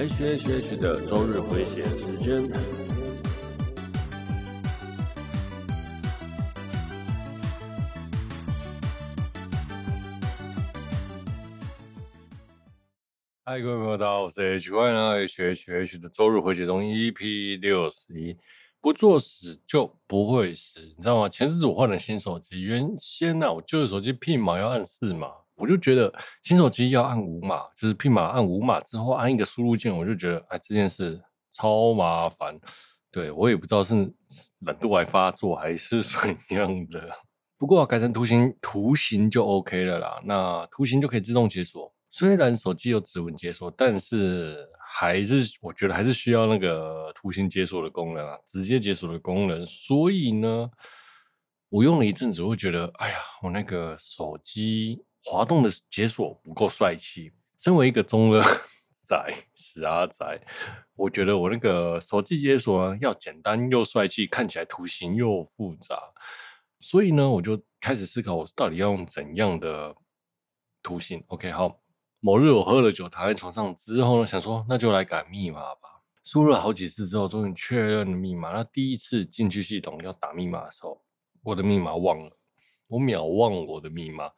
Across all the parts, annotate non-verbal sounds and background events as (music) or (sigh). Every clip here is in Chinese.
H H H 的周日回血时间。嗨，各位朋友，大家好，我是 H，欢迎来到 H H H 的周日回血中 EP 六十一。不作死就不会死，你知道吗？前阵子我换了新手机，原先呢、啊，我旧的手机 PIN 码要按四码，我就觉得新手机要按五码，就是 PIN 码按五码之后按一个输入键，我就觉得哎，这件事超麻烦。对，我也不知道是懒惰还发作还是怎样的。不过改成图形，图形就 OK 了啦。那图形就可以自动解锁。虽然手机有指纹解锁，但是还是我觉得还是需要那个图形解锁的功能啊，直接解锁的功能。所以呢，我用了一阵子，我会觉得，哎呀，我那个手机滑动的解锁不够帅气。身为一个中二 (laughs) 仔、死阿仔，我觉得我那个手机解锁要简单又帅气，看起来图形又复杂。所以呢，我就开始思考，我到底要用怎样的图形？OK，好。某日我喝了酒，躺在床上之后呢，想说那就来改密码吧。输入了好几次之后，终于确认了密码。那第一次进去系统要打密码的时候，我的密码忘了，我秒忘我的密码。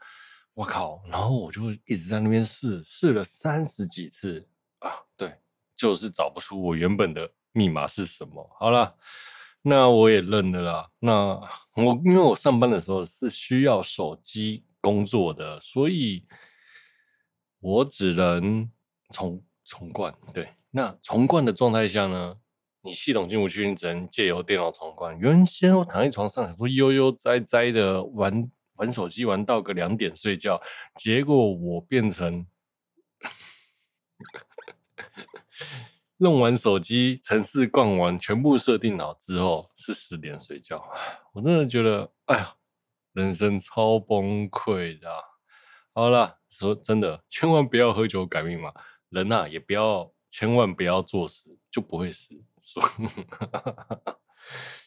我靠！然后我就一直在那边试，试了三十几次啊，对，就是找不出我原本的密码是什么。好了，那我也认了啦。那我因为我上班的时候是需要手机工作的，所以。我只能重重灌，对，那重灌的状态下呢，你系统进不去，你只能借由电脑重灌。原先我躺在床上想说悠悠哉哉的玩玩手机，玩到个两点睡觉，结果我变成弄完手机城市逛完，全部设定好之后是十点睡觉。我真的觉得，哎呀，人生超崩溃的。好了。说真的，千万不要喝酒改密码，人呐、啊、也不要，千万不要作死，就不会死。说，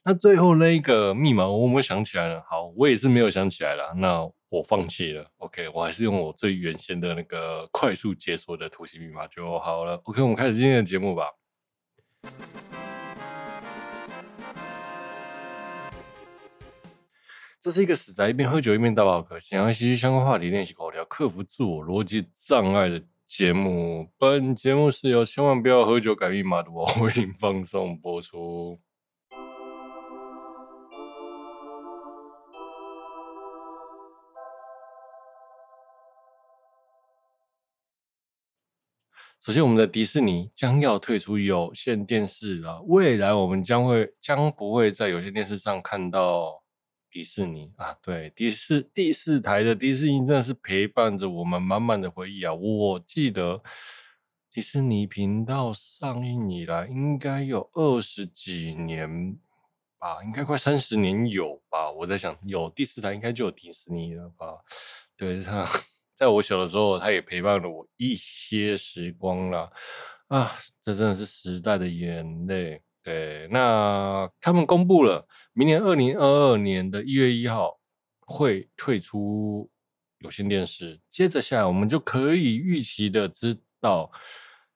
那最后那一个密码我有没有想起来了？好，我也是没有想起来了，那我放弃了。OK，我还是用我最原先的那个快速解锁的图形密码就好了。OK，我们开始今天的节目吧。这是一个死宅一边喝酒一边打宝可，想要吸取相关话题练习口条，克服自我逻辑障碍的节目。本节目是由千万不要喝酒改密码的我为您放送播出。首先，我们的迪士尼将要退出有线电视了，未来我们将会将不会在有线电视上看到。迪士尼啊，对，第四第四台的迪士尼真的是陪伴着我们满满的回忆啊！我记得迪士尼频道上映以来，应该有二十几年吧，应该快三十年有吧？我在想，有第四台应该就有迪士尼了吧？对，他在我小的时候，他也陪伴了我一些时光了啊！这真的是时代的眼泪。对，那他们公布了，明年二零二二年的一月一号会退出有线电视。接着下来，我们就可以预期的知道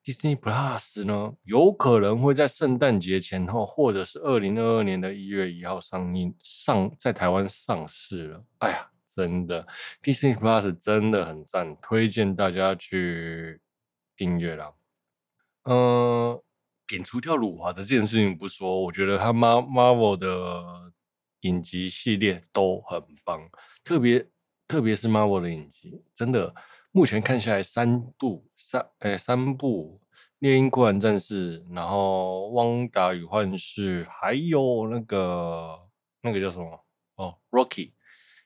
，Disney Plus 呢，有可能会在圣诞节前后，或者是二零二二年的一月一号上映，上在台湾上市了。哎呀，真的，Disney Plus 真的很赞，推荐大家去订阅了。嗯、呃。摒除掉辱华的这件事情不说，我觉得他 Marvel 的影集系列都很棒，特别特别是 Marvel 的影集，真的目前看下来三部三哎、三部《猎鹰酷寒战士》，然后《汪达与幻视》，还有那个那个叫什么哦《Rocky》，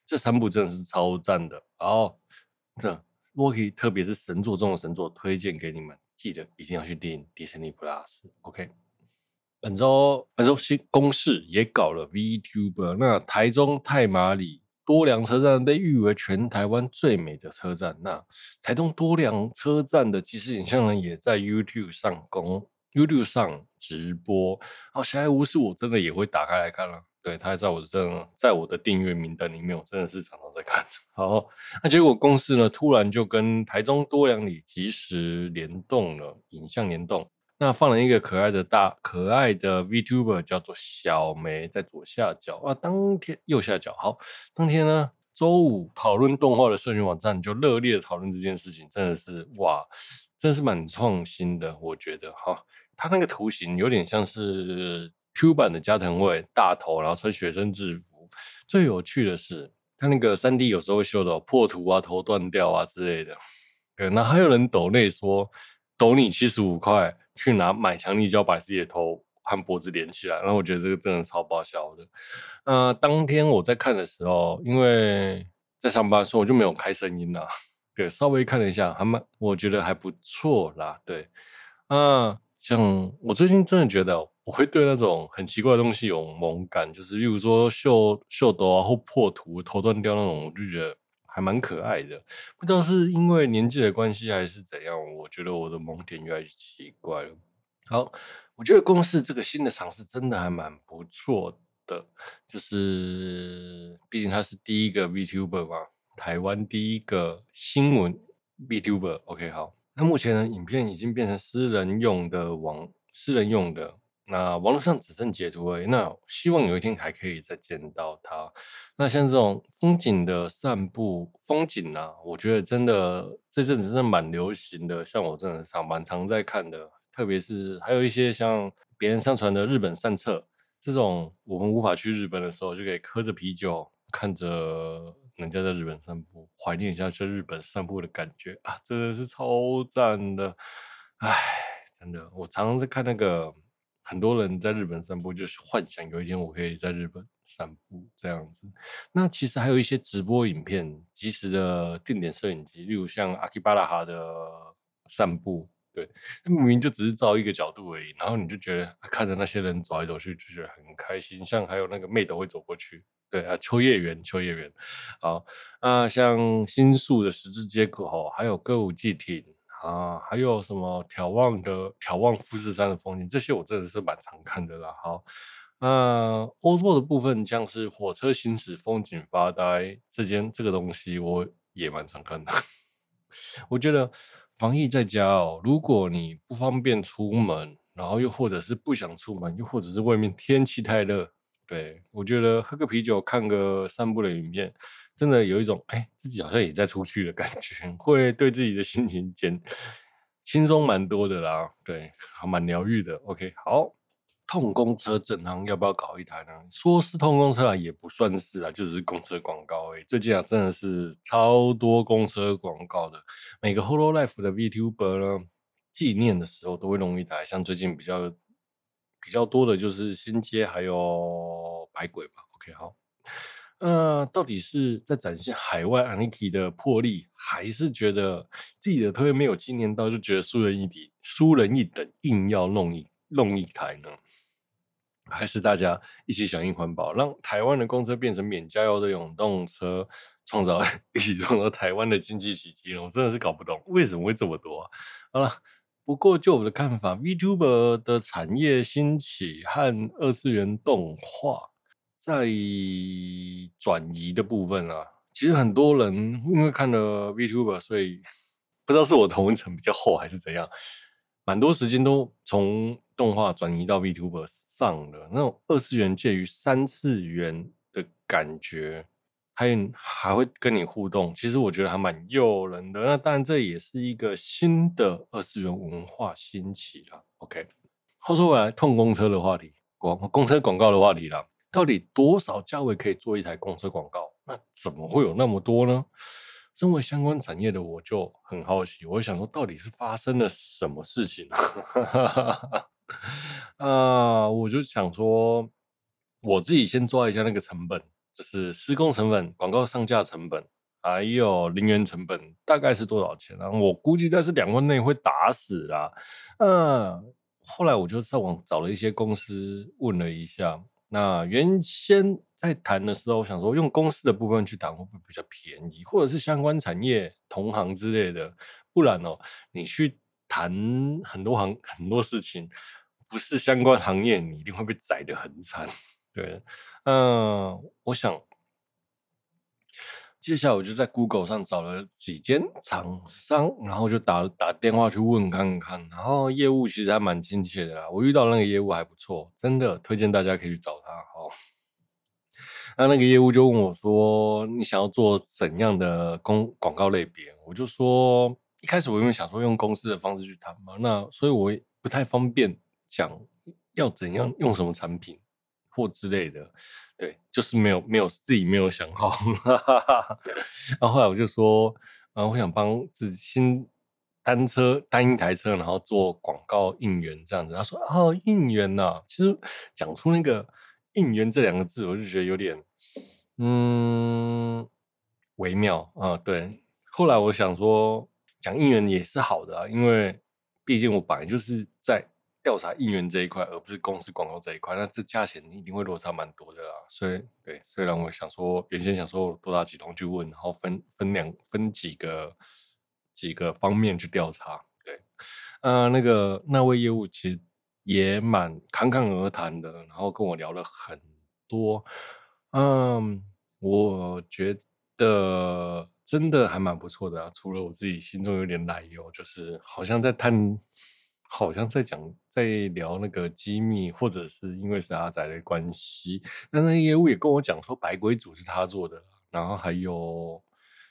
这三部真的是超赞的。然后这《Rocky》特别是神作中的神作，推荐给你们。记得一定要去订 Disney Plus，OK。本周本周新公视也搞了 VTuber，那台中太麻里多良车站被誉为全台湾最美的车站。那台东多良车站的即时影像呢，也在 YouTube 上公 YouTube 上直播。好，小爱无事我真的也会打开来看了。对，他还在我的这，在我的订阅名单里面，我真的是常常在看。(laughs) 好，那结果公司呢，突然就跟台中多良里即时联动了，影像联动。那放了一个可爱的大可爱的 VTuber 叫做小梅，在左下角啊，当天右下角。好，当天呢，周五讨论动画的社群网站就热烈的讨论这件事情，真的是哇，真的是蛮创新的，我觉得哈。它那个图形有点像是 Q 版的加藤卫，大头，然后穿学生制服。最有趣的是，它那个三 D 有时候会秀到破图啊、头断掉啊之类的。对，那还有人抖内说，抖你七十五块去拿买强力胶把自己的头和脖子连起来。然后我觉得这个真的超爆笑的。呃，当天我在看的时候，因为在上班，所以我就没有开声音了。对，稍微看了一下，还蛮，我觉得还不错啦。对，啊。像我最近真的觉得，我会对那种很奇怪的东西有萌感，就是例如说秀秀逗啊或破图头断掉那种，我就觉得还蛮可爱的。不知道是因为年纪的关系还是怎样，我觉得我的萌点越来越奇怪了。好，我觉得公司这个新的尝试真的还蛮不错的，就是毕竟他是第一个 VTuber 嘛，台湾第一个新闻 VTuber。OK，好。那目前呢，影片已经变成私人用的网，私人用的，那网络上只剩截图而已。那希望有一天还可以再见到它。那像这种风景的散步，风景啊，我觉得真的这阵子真的蛮流行的。像我真的上蛮常在看的，特别是还有一些像别人上传的日本散策这种，我们无法去日本的时候，就可以喝着啤酒，看着。人家在日本散步，怀念一下去日本散步的感觉啊，真的是超赞的！哎，真的，我常常在看那个很多人在日本散步，就是幻想有一天我可以在日本散步这样子。那其实还有一些直播影片，即时的定点摄影机，例如像阿基巴拉哈的散步，对，明明就只是照一个角度而已，然后你就觉得看着那些人走来走去，就觉得很开心。像还有那个妹都会走过去。对啊，秋叶原，秋叶原，好啊，像新宿的十字街口，还有歌舞伎町啊，还有什么眺望的眺望富士山的风景，这些我真的是蛮常看的啦。好，那欧洲的部分，像是火车行驶、风景发呆这件这个东西，我也蛮常看的。(laughs) 我觉得防疫在家哦，如果你不方便出门，然后又或者是不想出门，又或者是外面天气太热。对，我觉得喝个啤酒，看个散步的影片，真的有一种哎，自己好像也在出去的感觉，会对自己的心情减轻松蛮多的啦。对，还蛮疗愈的。OK，好，痛公车正常，要不要搞一台呢？说是痛公车啊，也不算是啊，就是公车广告哎。最近啊，真的是超多公车广告的，每个 Hololive 的 VTuber 呢，纪念的时候都会弄一台，像最近比较。比较多的就是新街还有百鬼吧。OK，好，呃，到底是在展现海外 Aniki 的魄力，还是觉得自己的推没有纪念到，就觉得输人一底，输人一等，硬要弄一弄一台呢？还是大家一起响应环保，让台湾的公车变成免加油的永动车，创造 (laughs) 一起创造台湾的经济奇迹？我真的是搞不懂为什么会这么多。好了。不过，就我的看法，VTuber 的产业兴起和二次元动画在转移的部分啊，其实很多人因为看了 VTuber，所以 (laughs) 不知道是我同温层比较厚还是怎样，蛮多时间都从动画转移到 VTuber 上了，那种二次元介于三次元的感觉。还还会跟你互动，其实我觉得还蛮诱人的。那当然，这也是一个新的二次元文化兴起了。OK，话说回来，痛公车的话题，广公车广告的话题啦，到底多少价位可以做一台公车广告？那怎么会有那么多呢？身为相关产业的我就很好奇，我想说，到底是发生了什么事情呢？(laughs) 啊，我就想说，我自己先抓一下那个成本。就是施工成本、广告上架成本，还有零元成本，大概是多少钱呢？我估计在是两万内会打死啦。嗯，后来我就上网找了一些公司问了一下，那原先在谈的时候，我想说用公司的部分去谈会不会比较便宜，或者是相关产业同行之类的，不然哦，你去谈很多行 (laughs) 很多事情，不是相关行业，你一定会被宰得很惨。(laughs) 对。嗯，我想接下来我就在 Google 上找了几间厂商，然后就打打电话去问看看，然后业务其实还蛮亲切的啦。我遇到那个业务还不错，真的推荐大家可以去找他。好，那那个业务就问我说：“你想要做怎样的公广告类别？”我就说：“一开始我因为想说用公司的方式去谈嘛，那所以我不太方便讲要怎样用什么产品。”或之类的，对，就是没有没有自己没有想好，(laughs) 然后后来我就说，啊，我想帮自己新单车单一台车，然后做广告应援这样子。他说，哦，应援呐，其实讲出那个应援这两个字，我就觉得有点，嗯，微妙啊。对，后来我想说，讲应援也是好的啊，因为毕竟我本来就是在。调查应援这一块，而不是公司广告这一块，那这价钱一定会落差蛮多的啦。所以，对，虽然我想说，原先想说多打几通去问，然后分分两分几个几个方面去调查。对，呃，那个那位业务其实也蛮侃侃而谈的，然后跟我聊了很多。嗯，我觉得真的还蛮不错的啊。除了我自己心中有点奶油，就是好像在探。好像在讲，在聊那个机密，或者是因为是阿宅的关系。那那业务也跟我讲说，白鬼组是他做的，然后还有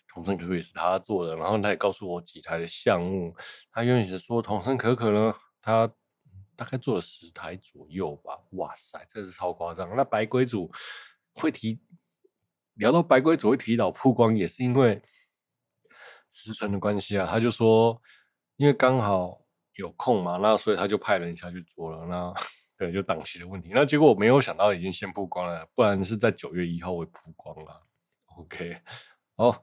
童生可可也是他做的。然后他也告诉我几台的项目。他原本是说童生可可呢，他大概做了十台左右吧。哇塞，这是超夸张。那白鬼组会提聊到白鬼组会提到曝光，也是因为时辰的关系啊。他就说，因为刚好。有空嘛？那所以他就派人下去做了。那对，就档期的问题。那结果我没有想到已经先曝光了，不然是在九月一号会曝光啊。OK，(laughs) 哦，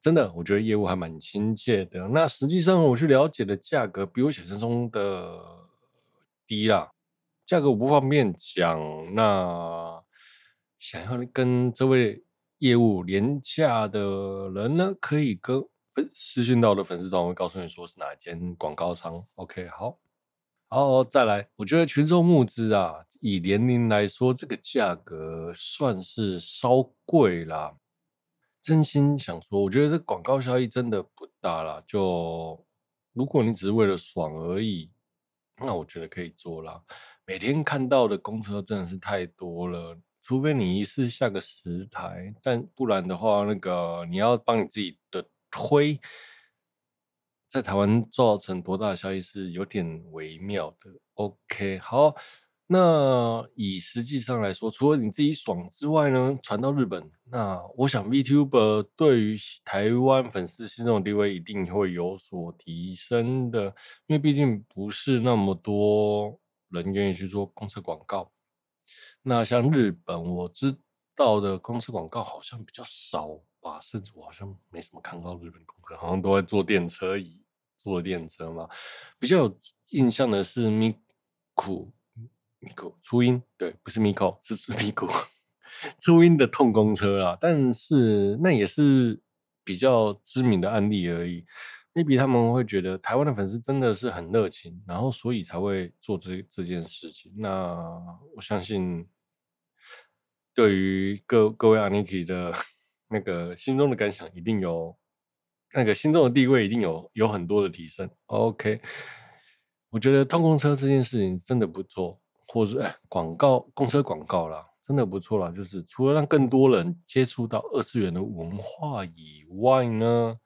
真的，我觉得业务还蛮亲切的。那实际上我去了解的价格比我想象中的低啦。价格我不方便讲。那想要跟这位业务廉价的人呢，可以跟。粉私讯到的粉丝团会告诉你说是哪一间广告商。OK，好，好，再来。我觉得群众募资啊，以年龄来说，这个价格算是稍贵啦。真心想说，我觉得这广告效益真的不大啦。就如果你只是为了爽而已，那我觉得可以做啦。每天看到的公车真的是太多了，除非你一次下个十台，但不然的话，那个你要帮你自己的。推在台湾造成多大的效益是有点微妙的。OK，好，那以实际上来说，除了你自己爽之外呢，传到日本，那我想 VTuber 对于台湾粉丝心中的地位一定会有所提升的，因为毕竟不是那么多人愿意去做公车广告。那像日本，我知道的公车广告好像比较少。哇，甚至我好像没什么看到日本公车，好像都在坐电车椅，坐电车嘛。比较有印象的是 Miku，Miku 初音，对，不是 Miko，是 (laughs) Miku 初音的痛公车啦。但是那也是比较知名的案例而已。maybe 他们会觉得台湾的粉丝真的是很热情，然后所以才会做这这件事情。那我相信，对于各各位 Aniki 的。那个心中的感想一定有，那个心中的地位一定有有很多的提升。OK，我觉得通公车这件事情真的不错，或者哎广告公车广告啦，真的不错啦。就是除了让更多人接触到二次元的文化以外呢，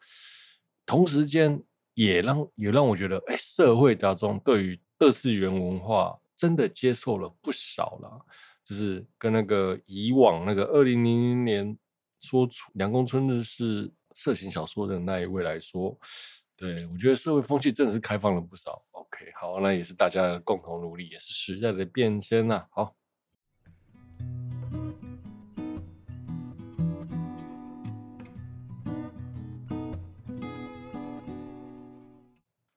同时间也让也让我觉得，哎，社会大众对于二次元文化真的接受了不少啦。就是跟那个以往那个二零零零年。说出《凉宫春日》是色情小说的那一位来说，对，我觉得社会风气真的是开放了不少。OK，好，那也是大家的共同努力，也是时代的变迁呐、啊。好，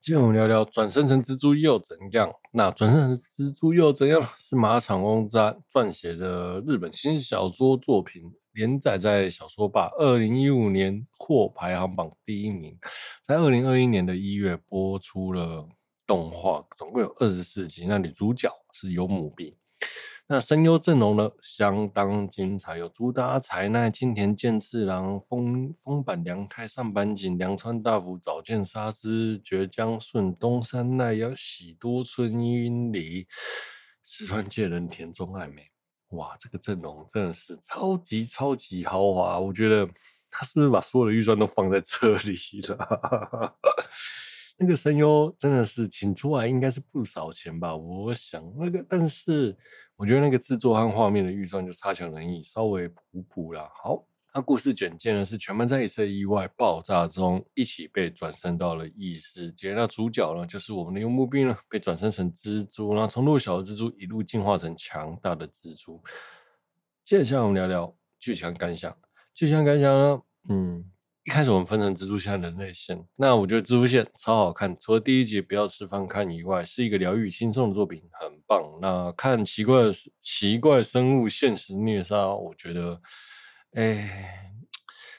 今天我们聊聊转生成蜘蛛又怎样？那转生成蜘蛛又怎样？(laughs) 是马场翁在撰写的日本新小说作品。连载在小说吧，二零一五年获排行榜第一名，在二零二一年的一月播出了动画，总共有二十四集。那女主角是有母碧，那声优阵容呢，相当精彩，有朱达彩奈、金田健次郎、风风坂良太、上坂锦、凉川大辅、早见沙织、绝江顺、东山奈央、喜多村英里、四川界人、田中爱美。哇，这个阵容真的是超级超级豪华！我觉得他是不是把所有的预算都放在这里了？(laughs) 那个声优真的是请出来，应该是不少钱吧？我想那个，但是我觉得那个制作和画面的预算就差强人意，稍微普普啦。好，那故事简介呢是全班在一次意外爆炸中一起被转生到了异世界，那主角呢就是我们的游牧兵呢，被转生成蜘蛛，然后从弱小的蜘蛛一路进化成强大的蜘蛛。接下来我们聊聊剧情感想。剧情感想呢，嗯，一开始我们分成蜘蛛线人类线。那我觉得蜘蛛线超好看，除了第一集不要吃饭看以外，是一个疗愈轻松的作品，很棒。那看奇怪的奇怪生物现实虐杀，我觉得，哎，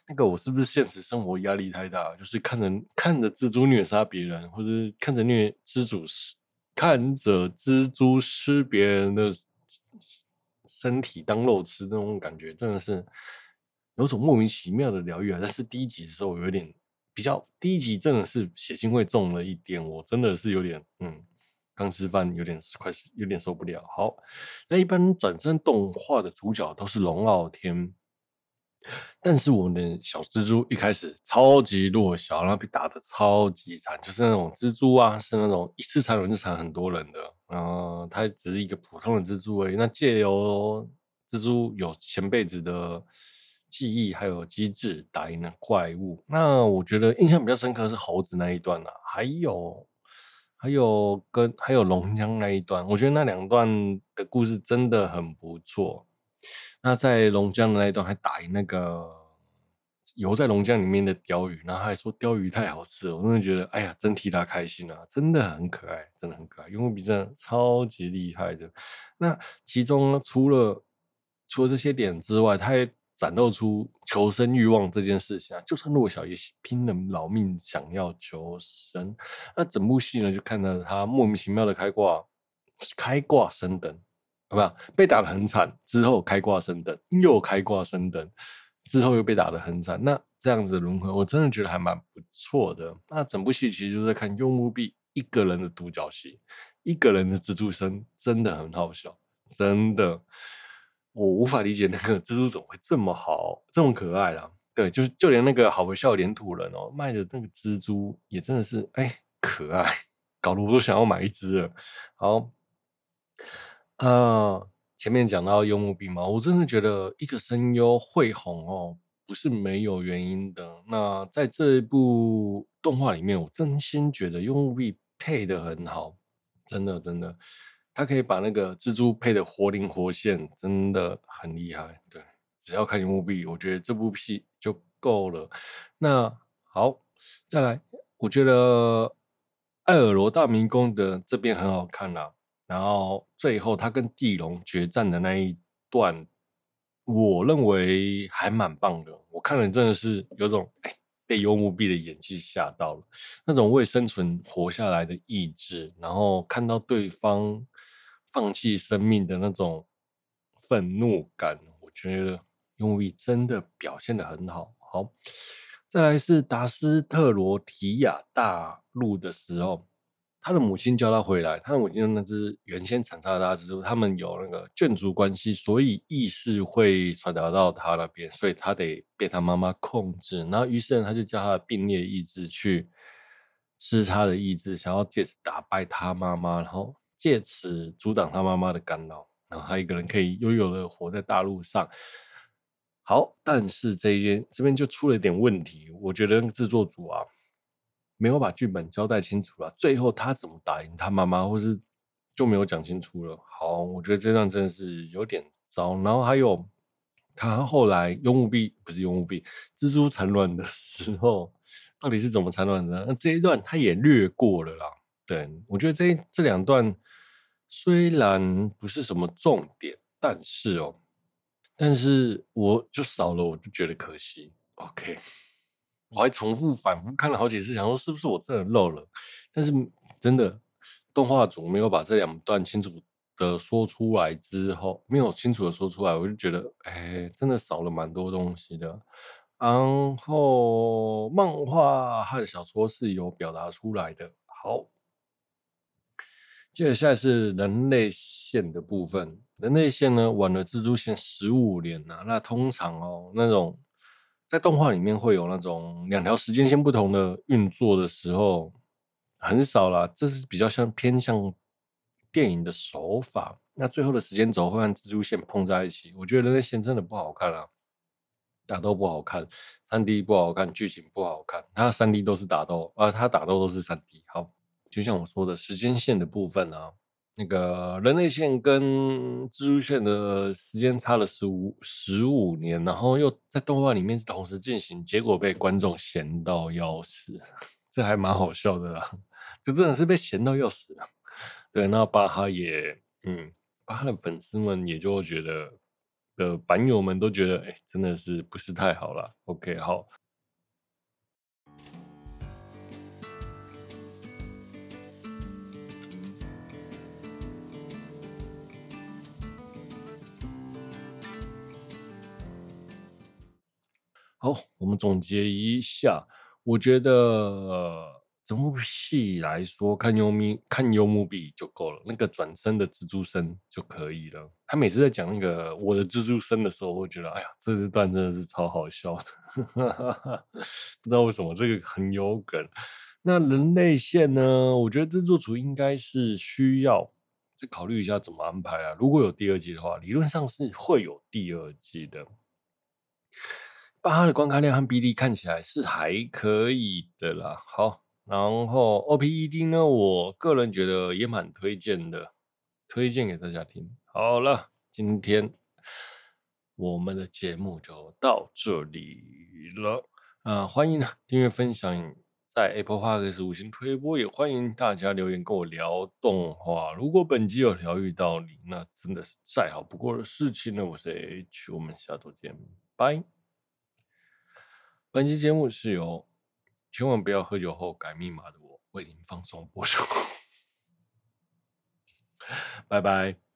那个我是不是现实生活压力太大？就是看着看着蜘蛛虐杀别人，或者看着虐蜘蛛看着蜘蛛吃别人的。身体当肉吃那种感觉，真的是有种莫名其妙的疗愈啊！但是第一集的时候我有点比较，第一集真的是血腥味重了一点，我真的是有点嗯，刚吃饭有点快有点受不了。好，那一般转身动画的主角都是龙傲天。但是我们的小蜘蛛一开始超级弱小，然后被打得超级惨，就是那种蜘蛛啊，是那种一次产卵就产很多人的，然后它只是一个普通的蜘蛛而已。那借由蜘蛛有前辈子的记忆还有机制，打赢了怪物。那我觉得印象比较深刻是猴子那一段啊，还有还有跟还有龙江那一段，我觉得那两段的故事真的很不错。那在龙江的那一段还打赢那个游在龙江里面的鲷鱼，然后还说鲷鱼太好吃了，我真的觉得哎呀，真替他开心啊，真的很可爱，真的很可爱，因为比真的超级厉害的。那其中，除了除了这些点之外，他也展露出求生欲望这件事情啊，就算弱小也拼了老命想要求生。那整部戏呢，就看到他莫名其妙的开挂开挂升等。好不好？被打得很惨，之后开挂升等，又开挂升等，之后又被打得很惨。那这样子的轮回，我真的觉得还蛮不错的。那整部戏其实就是在看柚木币一个人的独角戏，一个人的蜘蛛声真的很好笑，真的，我无法理解那个蜘蛛怎么会这么好，这么可爱啦。对，就是就连那个好笑脸土人哦，卖的那个蜘蛛也真的是哎可爱，搞得我都想要买一只了。好。呃，前面讲到幽默病嘛，我真的觉得一个声优会红哦，不是没有原因的。那在这一部动画里面，我真心觉得幽默病配得很好，真的真的，他可以把那个蜘蛛配得活灵活现，真的很厉害。对，只要看幽默病，我觉得这部戏就够了。那好，再来，我觉得爱尔罗大迷宫的这边很好看啦。然后最后他跟地龙决战的那一段，我认为还蛮棒的。我看了真的是有种哎被幽木碧的演技吓到了，那种为生存活下来的意志，然后看到对方放弃生命的那种愤怒感，我觉得幽木碧真的表现的很好。好，再来是达斯特罗提亚大陆的时候。他的母亲叫他回来，他的母亲那只原先产下的大蜘蛛，他们有那个眷族关系，所以意识会传达到他那边，所以他得被他妈妈控制。然后于是呢，他就叫他的并列意志去吃他的意志，想要借此打败他妈妈，然后借此阻挡他妈妈的干扰，然后他一个人可以悠悠的活在大陆上。好，但是这一边这边就出了一点问题，我觉得制作组啊。没有把剧本交代清楚了，最后他怎么打赢他妈妈，或是就没有讲清楚了。好，我觉得这段真的是有点糟。然后还有他后来幽木碧不是幽木碧，蜘蛛产卵的 (laughs) 时候到底是怎么产卵的？那这一段他也略过了啦。对，我觉得这这两段虽然不是什么重点，但是哦，但是我就少了，我就觉得可惜。OK。我还重复反复看了好几次，想说是不是我真的漏了？但是真的动画组没有把这两段清楚的说出来之后，没有清楚的说出来，我就觉得，哎，真的少了蛮多东西的。然后漫画和小说是有表达出来的。好，接着下来是人类线的部分。人类线呢，晚了蜘蛛线十五年呐、啊。那通常哦，那种在动画里面会有那种两条时间线不同的运作的时候，很少啦。这是比较像偏向。电影的手法，那最后的时间轴会和蜘蛛线碰在一起，我觉得那线真的不好看啊，打斗不好看，三 D 不好看，剧情不好看，它三 D 都是打斗啊，它打斗都是三 D。好，就像我说的时间线的部分啊，那个人类线跟蜘蛛线的时间差了十五十五年，然后又在动画里面是同时进行，结果被观众嫌到要死，(laughs) 这还蛮好笑的啦，就真的是被嫌到要死。对，那巴哈也，嗯，巴哈的粉丝们也就觉得的版友们都觉得，哎，真的是不是太好了。OK，好，好，我们总结一下，我觉得。整部戏来说，看幽咪看幽木碧就够了，那个转身的蜘蛛声就可以了。他每次在讲那个我的蜘蛛声的时候，我会觉得，哎呀，这一段真的是超好笑的，(laughs) 不知道为什么这个很有梗。那人类线呢？我觉得制作组应该是需要再考虑一下怎么安排啊。如果有第二季的话，理论上是会有第二季的。八哈的观看量和比例看起来是还可以的啦。好。然后 OPED 呢，我个人觉得也蛮推荐的，推荐给大家听。好了，今天我们的节目就到这里了。啊、欢迎订阅、分享，在 Apple Podcast 五星推播，也欢迎大家留言跟我聊动画。如果本集有疗愈到你，那真的是再好不过的事情了。我是 H，我们下周见，拜。本期节目是由。千万不要喝酒后改密码的我为您放松播出，(laughs) 拜拜。